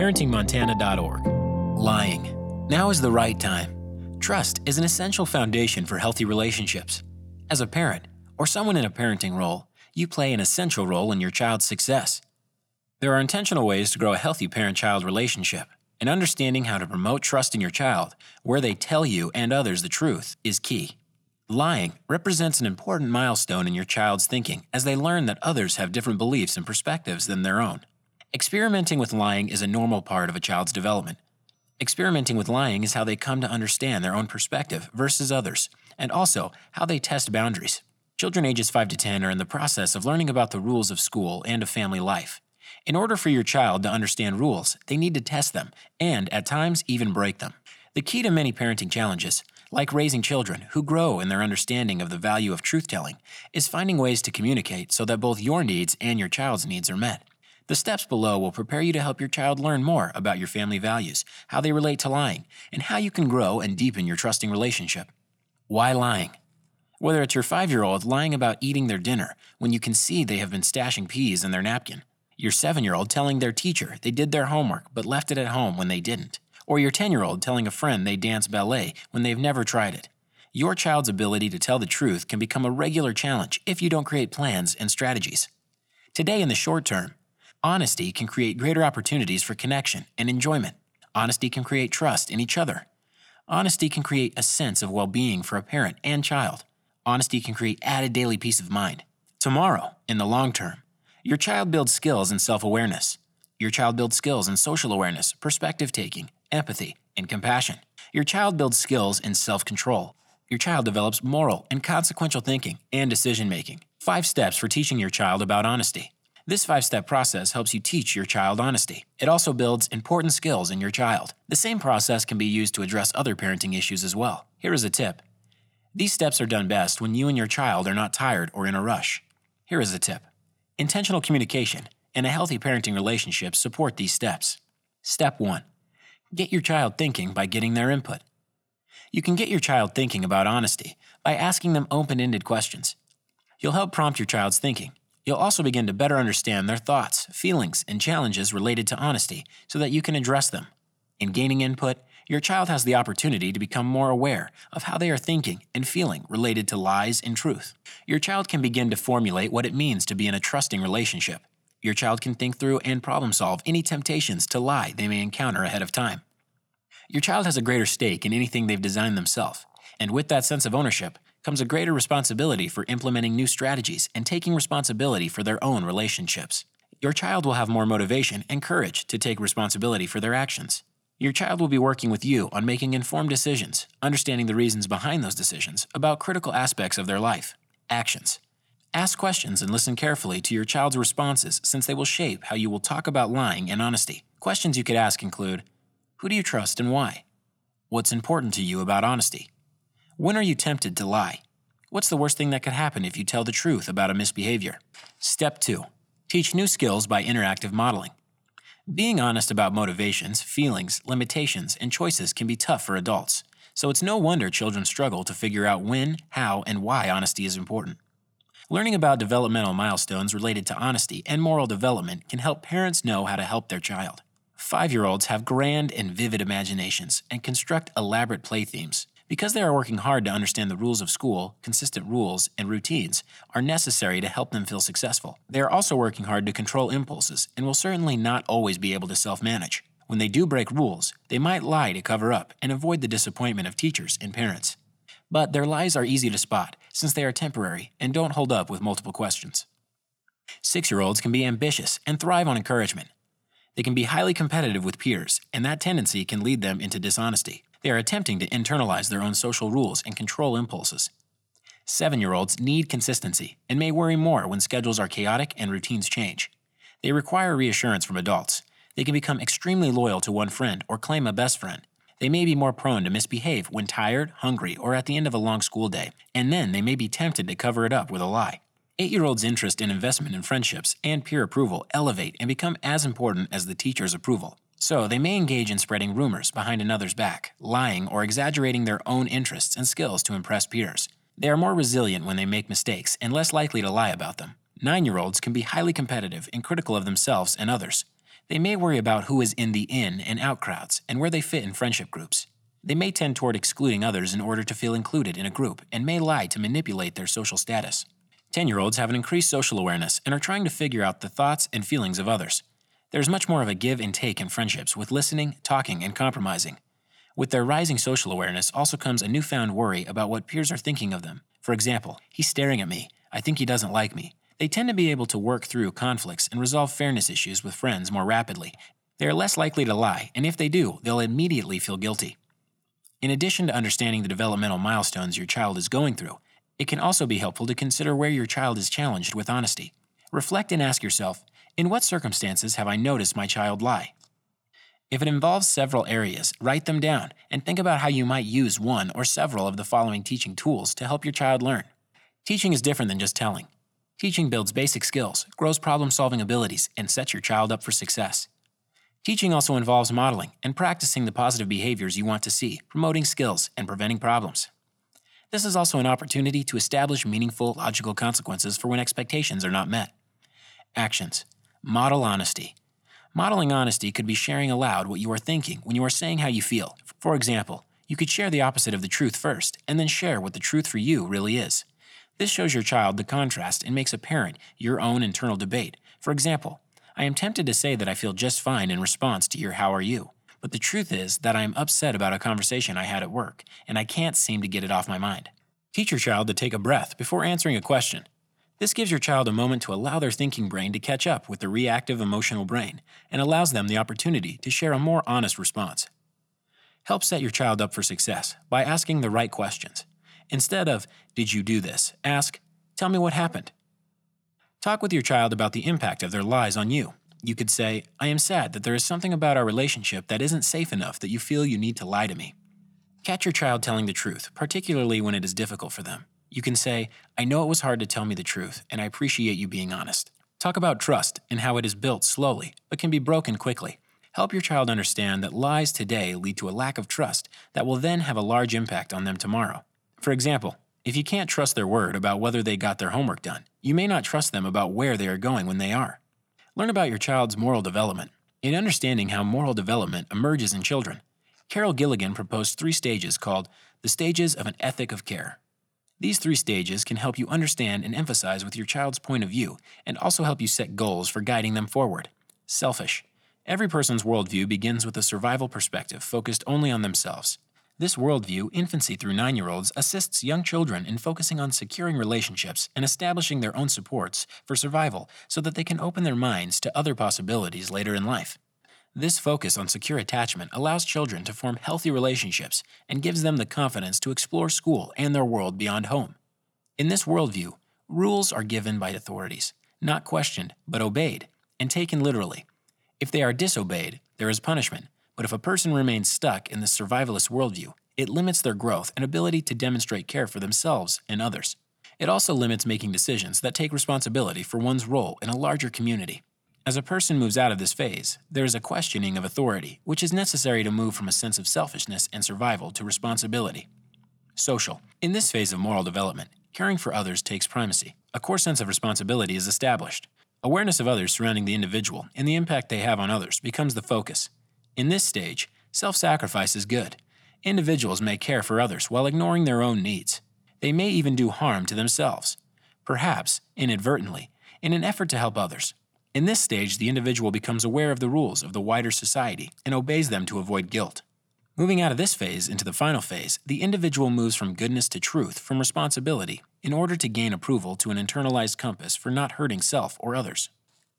ParentingMontana.org. Lying. Now is the right time. Trust is an essential foundation for healthy relationships. As a parent, or someone in a parenting role, you play an essential role in your child's success. There are intentional ways to grow a healthy parent child relationship, and understanding how to promote trust in your child, where they tell you and others the truth, is key. Lying represents an important milestone in your child's thinking as they learn that others have different beliefs and perspectives than their own. Experimenting with lying is a normal part of a child's development. Experimenting with lying is how they come to understand their own perspective versus others, and also how they test boundaries. Children ages 5 to 10 are in the process of learning about the rules of school and of family life. In order for your child to understand rules, they need to test them and, at times, even break them. The key to many parenting challenges, like raising children who grow in their understanding of the value of truth telling, is finding ways to communicate so that both your needs and your child's needs are met. The steps below will prepare you to help your child learn more about your family values, how they relate to lying, and how you can grow and deepen your trusting relationship. Why lying? Whether it's your five year old lying about eating their dinner when you can see they have been stashing peas in their napkin, your seven year old telling their teacher they did their homework but left it at home when they didn't, or your 10 year old telling a friend they dance ballet when they've never tried it. Your child's ability to tell the truth can become a regular challenge if you don't create plans and strategies. Today, in the short term, Honesty can create greater opportunities for connection and enjoyment. Honesty can create trust in each other. Honesty can create a sense of well being for a parent and child. Honesty can create added daily peace of mind. Tomorrow, in the long term, your child builds skills in self awareness. Your child builds skills in social awareness, perspective taking, empathy, and compassion. Your child builds skills in self control. Your child develops moral and consequential thinking and decision making. Five steps for teaching your child about honesty. This five step process helps you teach your child honesty. It also builds important skills in your child. The same process can be used to address other parenting issues as well. Here is a tip these steps are done best when you and your child are not tired or in a rush. Here is a tip intentional communication and a healthy parenting relationship support these steps. Step 1 Get your child thinking by getting their input. You can get your child thinking about honesty by asking them open ended questions. You'll help prompt your child's thinking You'll also begin to better understand their thoughts, feelings, and challenges related to honesty so that you can address them. In gaining input, your child has the opportunity to become more aware of how they are thinking and feeling related to lies and truth. Your child can begin to formulate what it means to be in a trusting relationship. Your child can think through and problem solve any temptations to lie they may encounter ahead of time. Your child has a greater stake in anything they've designed themselves, and with that sense of ownership, comes a greater responsibility for implementing new strategies and taking responsibility for their own relationships. Your child will have more motivation and courage to take responsibility for their actions. Your child will be working with you on making informed decisions, understanding the reasons behind those decisions about critical aspects of their life. Actions. Ask questions and listen carefully to your child's responses since they will shape how you will talk about lying and honesty. Questions you could ask include Who do you trust and why? What's important to you about honesty? When are you tempted to lie? What's the worst thing that could happen if you tell the truth about a misbehavior? Step 2 Teach new skills by interactive modeling. Being honest about motivations, feelings, limitations, and choices can be tough for adults, so it's no wonder children struggle to figure out when, how, and why honesty is important. Learning about developmental milestones related to honesty and moral development can help parents know how to help their child. Five year olds have grand and vivid imaginations and construct elaborate play themes. Because they are working hard to understand the rules of school, consistent rules and routines are necessary to help them feel successful. They are also working hard to control impulses and will certainly not always be able to self manage. When they do break rules, they might lie to cover up and avoid the disappointment of teachers and parents. But their lies are easy to spot since they are temporary and don't hold up with multiple questions. Six year olds can be ambitious and thrive on encouragement. They can be highly competitive with peers, and that tendency can lead them into dishonesty. They are attempting to internalize their own social rules and control impulses. Seven year olds need consistency and may worry more when schedules are chaotic and routines change. They require reassurance from adults. They can become extremely loyal to one friend or claim a best friend. They may be more prone to misbehave when tired, hungry, or at the end of a long school day, and then they may be tempted to cover it up with a lie. Eight year olds' interest in investment in friendships and peer approval elevate and become as important as the teacher's approval. So they may engage in spreading rumors behind another's back, lying or exaggerating their own interests and skills to impress peers. They are more resilient when they make mistakes and less likely to lie about them. Nine year olds can be highly competitive and critical of themselves and others. They may worry about who is in the in and out crowds and where they fit in friendship groups. They may tend toward excluding others in order to feel included in a group and may lie to manipulate their social status. 10 year olds have an increased social awareness and are trying to figure out the thoughts and feelings of others. There's much more of a give and take in friendships with listening, talking, and compromising. With their rising social awareness also comes a newfound worry about what peers are thinking of them. For example, he's staring at me. I think he doesn't like me. They tend to be able to work through conflicts and resolve fairness issues with friends more rapidly. They are less likely to lie, and if they do, they'll immediately feel guilty. In addition to understanding the developmental milestones your child is going through, it can also be helpful to consider where your child is challenged with honesty. Reflect and ask yourself In what circumstances have I noticed my child lie? If it involves several areas, write them down and think about how you might use one or several of the following teaching tools to help your child learn. Teaching is different than just telling. Teaching builds basic skills, grows problem solving abilities, and sets your child up for success. Teaching also involves modeling and practicing the positive behaviors you want to see, promoting skills, and preventing problems. This is also an opportunity to establish meaningful, logical consequences for when expectations are not met. Actions Model honesty. Modeling honesty could be sharing aloud what you are thinking when you are saying how you feel. For example, you could share the opposite of the truth first, and then share what the truth for you really is. This shows your child the contrast and makes apparent your own internal debate. For example, I am tempted to say that I feel just fine in response to your how are you. But the truth is that I am upset about a conversation I had at work, and I can't seem to get it off my mind. Teach your child to take a breath before answering a question. This gives your child a moment to allow their thinking brain to catch up with the reactive emotional brain and allows them the opportunity to share a more honest response. Help set your child up for success by asking the right questions. Instead of, Did you do this? ask, Tell me what happened. Talk with your child about the impact of their lies on you. You could say, I am sad that there is something about our relationship that isn't safe enough that you feel you need to lie to me. Catch your child telling the truth, particularly when it is difficult for them. You can say, I know it was hard to tell me the truth, and I appreciate you being honest. Talk about trust and how it is built slowly, but can be broken quickly. Help your child understand that lies today lead to a lack of trust that will then have a large impact on them tomorrow. For example, if you can't trust their word about whether they got their homework done, you may not trust them about where they are going when they are. Learn about your child's moral development. In understanding how moral development emerges in children, Carol Gilligan proposed three stages called the stages of an ethic of care. These three stages can help you understand and emphasize with your child's point of view and also help you set goals for guiding them forward. Selfish. Every person's worldview begins with a survival perspective focused only on themselves. This worldview, infancy through nine year olds, assists young children in focusing on securing relationships and establishing their own supports for survival so that they can open their minds to other possibilities later in life. This focus on secure attachment allows children to form healthy relationships and gives them the confidence to explore school and their world beyond home. In this worldview, rules are given by authorities, not questioned, but obeyed, and taken literally. If they are disobeyed, there is punishment, but if a person remains stuck in the survivalist worldview, it limits their growth and ability to demonstrate care for themselves and others. It also limits making decisions that take responsibility for one's role in a larger community. As a person moves out of this phase, there is a questioning of authority, which is necessary to move from a sense of selfishness and survival to responsibility. Social. In this phase of moral development, caring for others takes primacy. A core sense of responsibility is established. Awareness of others surrounding the individual and the impact they have on others becomes the focus. In this stage, self sacrifice is good. Individuals may care for others while ignoring their own needs. They may even do harm to themselves, perhaps inadvertently, in an effort to help others. In this stage, the individual becomes aware of the rules of the wider society and obeys them to avoid guilt. Moving out of this phase into the final phase, the individual moves from goodness to truth, from responsibility, in order to gain approval to an internalized compass for not hurting self or others.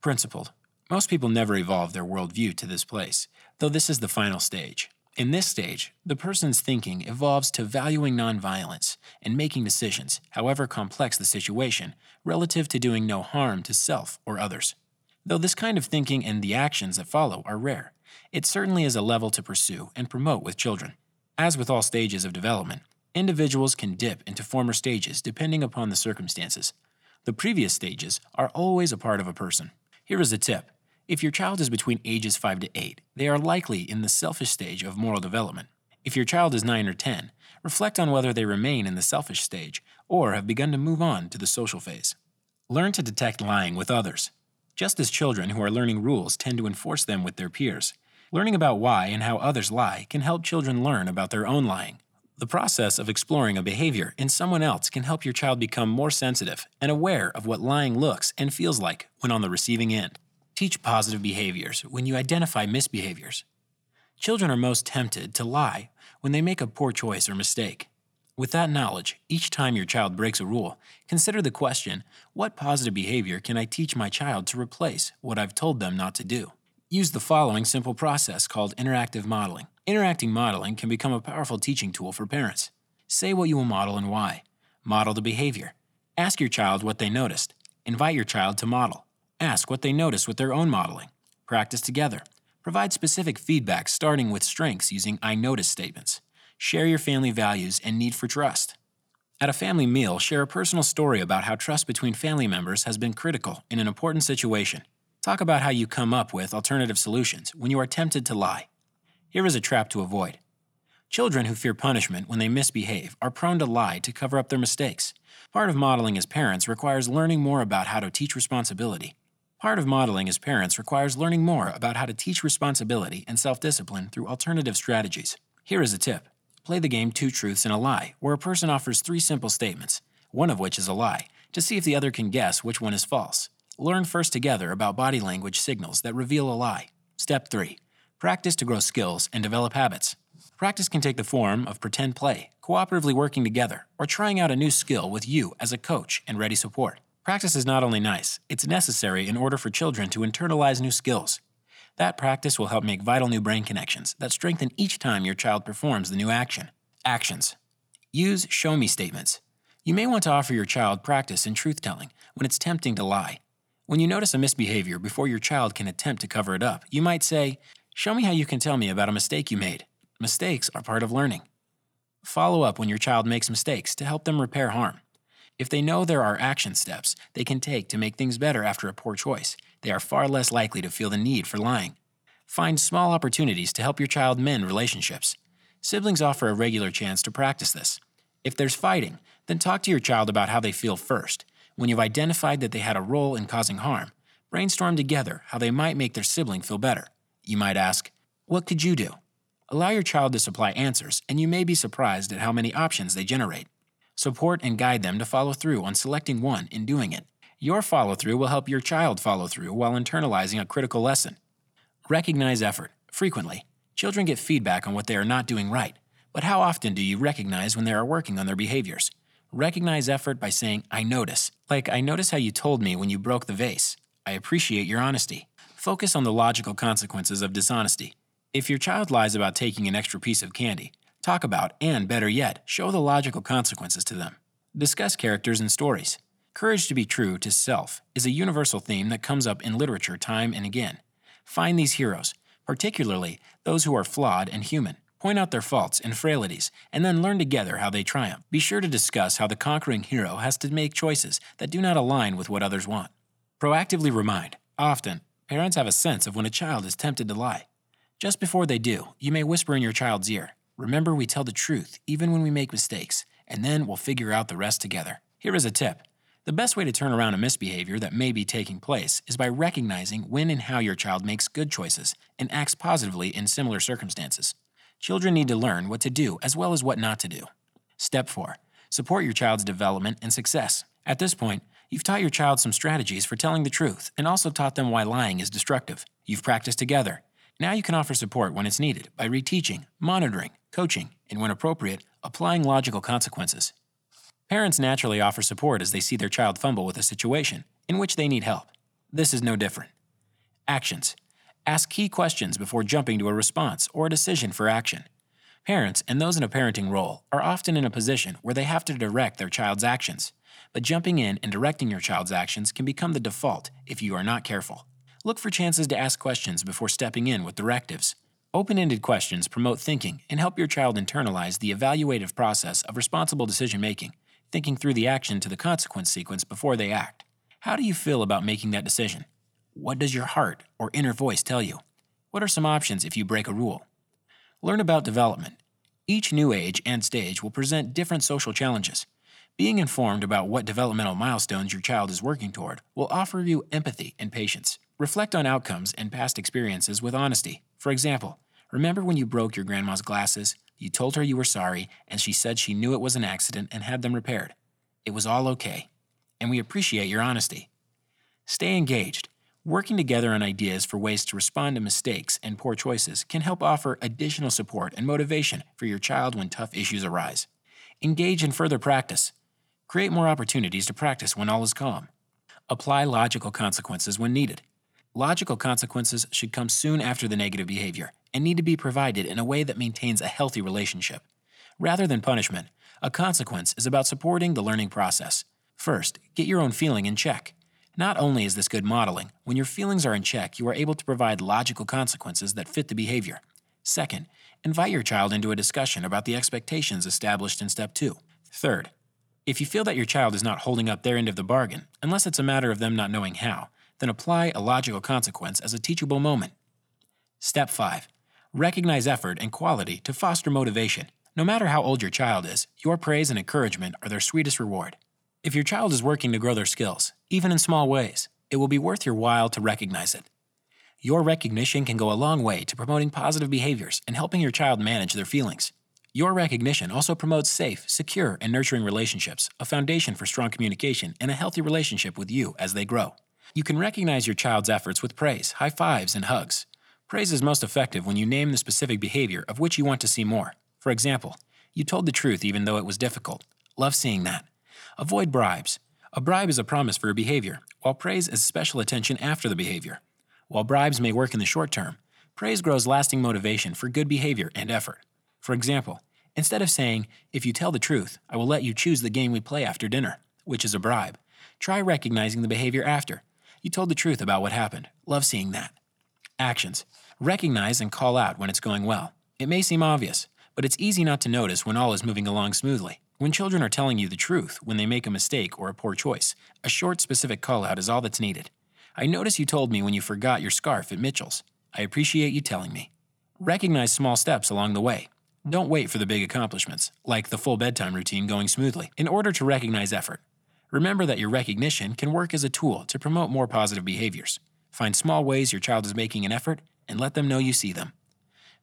Principled. Most people never evolve their worldview to this place, though this is the final stage. In this stage, the person's thinking evolves to valuing nonviolence and making decisions, however complex the situation, relative to doing no harm to self or others. Though this kind of thinking and the actions that follow are rare, it certainly is a level to pursue and promote with children. As with all stages of development, individuals can dip into former stages depending upon the circumstances. The previous stages are always a part of a person. Here is a tip if your child is between ages 5 to 8, they are likely in the selfish stage of moral development. If your child is 9 or 10, reflect on whether they remain in the selfish stage or have begun to move on to the social phase. Learn to detect lying with others. Just as children who are learning rules tend to enforce them with their peers, learning about why and how others lie can help children learn about their own lying. The process of exploring a behavior in someone else can help your child become more sensitive and aware of what lying looks and feels like when on the receiving end. Teach positive behaviors when you identify misbehaviors. Children are most tempted to lie when they make a poor choice or mistake. With that knowledge, each time your child breaks a rule, consider the question what positive behavior can I teach my child to replace what I've told them not to do? Use the following simple process called interactive modeling. Interacting modeling can become a powerful teaching tool for parents. Say what you will model and why. Model the behavior. Ask your child what they noticed. Invite your child to model. Ask what they noticed with their own modeling. Practice together. Provide specific feedback starting with strengths using I notice statements. Share your family values and need for trust. At a family meal, share a personal story about how trust between family members has been critical in an important situation. Talk about how you come up with alternative solutions when you are tempted to lie. Here is a trap to avoid. Children who fear punishment when they misbehave are prone to lie to cover up their mistakes. Part of modeling as parents requires learning more about how to teach responsibility. Part of modeling as parents requires learning more about how to teach responsibility and self discipline through alternative strategies. Here is a tip Play the game Two Truths and a Lie, where a person offers three simple statements, one of which is a lie, to see if the other can guess which one is false. Learn first together about body language signals that reveal a lie. Step 3. Practice to grow skills and develop habits. Practice can take the form of pretend play, cooperatively working together, or trying out a new skill with you as a coach and ready support. Practice is not only nice, it's necessary in order for children to internalize new skills. That practice will help make vital new brain connections that strengthen each time your child performs the new action. Actions. Use show me statements. You may want to offer your child practice in truth telling when it's tempting to lie. When you notice a misbehavior before your child can attempt to cover it up, you might say, Show me how you can tell me about a mistake you made. Mistakes are part of learning. Follow up when your child makes mistakes to help them repair harm. If they know there are action steps they can take to make things better after a poor choice, they are far less likely to feel the need for lying. Find small opportunities to help your child mend relationships. Siblings offer a regular chance to practice this. If there's fighting, then talk to your child about how they feel first. When you've identified that they had a role in causing harm, brainstorm together how they might make their sibling feel better. You might ask, What could you do? Allow your child to supply answers, and you may be surprised at how many options they generate. Support and guide them to follow through on selecting one in doing it. Your follow through will help your child follow through while internalizing a critical lesson. Recognize effort. Frequently, children get feedback on what they are not doing right, but how often do you recognize when they are working on their behaviors? Recognize effort by saying, I notice. Like, I notice how you told me when you broke the vase. I appreciate your honesty. Focus on the logical consequences of dishonesty. If your child lies about taking an extra piece of candy, talk about, and better yet, show the logical consequences to them. Discuss characters and stories. Courage to be true to self is a universal theme that comes up in literature time and again. Find these heroes, particularly those who are flawed and human. Point out their faults and frailties, and then learn together how they triumph. Be sure to discuss how the conquering hero has to make choices that do not align with what others want. Proactively remind. Often, parents have a sense of when a child is tempted to lie. Just before they do, you may whisper in your child's ear, Remember, we tell the truth even when we make mistakes, and then we'll figure out the rest together. Here is a tip the best way to turn around a misbehavior that may be taking place is by recognizing when and how your child makes good choices and acts positively in similar circumstances. Children need to learn what to do as well as what not to do. Step 4 Support your child's development and success. At this point, you've taught your child some strategies for telling the truth and also taught them why lying is destructive. You've practiced together. Now you can offer support when it's needed by reteaching, monitoring, coaching, and when appropriate, applying logical consequences. Parents naturally offer support as they see their child fumble with a situation in which they need help. This is no different. Actions Ask key questions before jumping to a response or a decision for action. Parents and those in a parenting role are often in a position where they have to direct their child's actions, but jumping in and directing your child's actions can become the default if you are not careful. Look for chances to ask questions before stepping in with directives. Open ended questions promote thinking and help your child internalize the evaluative process of responsible decision making thinking through the action to the consequence sequence before they act. How do you feel about making that decision? What does your heart or inner voice tell you? What are some options if you break a rule? Learn about development. Each new age and stage will present different social challenges. Being informed about what developmental milestones your child is working toward will offer you empathy and patience. Reflect on outcomes and past experiences with honesty. For example, remember when you broke your grandma's glasses? You told her you were sorry, and she said she knew it was an accident and had them repaired. It was all okay, and we appreciate your honesty. Stay engaged. Working together on ideas for ways to respond to mistakes and poor choices can help offer additional support and motivation for your child when tough issues arise. Engage in further practice. Create more opportunities to practice when all is calm. Apply logical consequences when needed. Logical consequences should come soon after the negative behavior and need to be provided in a way that maintains a healthy relationship. Rather than punishment, a consequence is about supporting the learning process. First, get your own feeling in check. Not only is this good modeling, when your feelings are in check, you are able to provide logical consequences that fit the behavior. Second, invite your child into a discussion about the expectations established in step two. Third, if you feel that your child is not holding up their end of the bargain, unless it's a matter of them not knowing how, then apply a logical consequence as a teachable moment. Step 5. Recognize effort and quality to foster motivation. No matter how old your child is, your praise and encouragement are their sweetest reward. If your child is working to grow their skills, even in small ways, it will be worth your while to recognize it. Your recognition can go a long way to promoting positive behaviors and helping your child manage their feelings. Your recognition also promotes safe, secure, and nurturing relationships, a foundation for strong communication and a healthy relationship with you as they grow. You can recognize your child's efforts with praise, high fives, and hugs. Praise is most effective when you name the specific behavior of which you want to see more. For example, you told the truth even though it was difficult. Love seeing that. Avoid bribes. A bribe is a promise for a behavior, while praise is special attention after the behavior. While bribes may work in the short term, praise grows lasting motivation for good behavior and effort. For example, instead of saying, If you tell the truth, I will let you choose the game we play after dinner, which is a bribe, try recognizing the behavior after. You told the truth about what happened. Love seeing that. Actions. Recognize and call out when it's going well. It may seem obvious, but it's easy not to notice when all is moving along smoothly. When children are telling you the truth when they make a mistake or a poor choice, a short, specific call out is all that's needed. I notice you told me when you forgot your scarf at Mitchell's. I appreciate you telling me. Recognize small steps along the way. Don't wait for the big accomplishments, like the full bedtime routine going smoothly, in order to recognize effort. Remember that your recognition can work as a tool to promote more positive behaviors. Find small ways your child is making an effort and let them know you see them.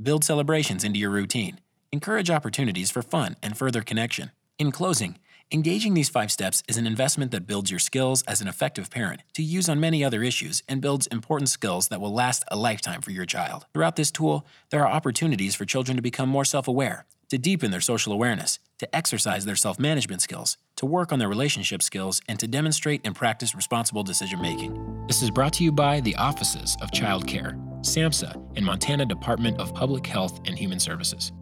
Build celebrations into your routine. Encourage opportunities for fun and further connection. In closing, engaging these five steps is an investment that builds your skills as an effective parent to use on many other issues and builds important skills that will last a lifetime for your child. Throughout this tool, there are opportunities for children to become more self aware, to deepen their social awareness, to exercise their self management skills, to work on their relationship skills, and to demonstrate and practice responsible decision making. This is brought to you by the Offices of Child Care. SAMHSA, and Montana Department of Public Health and Human Services.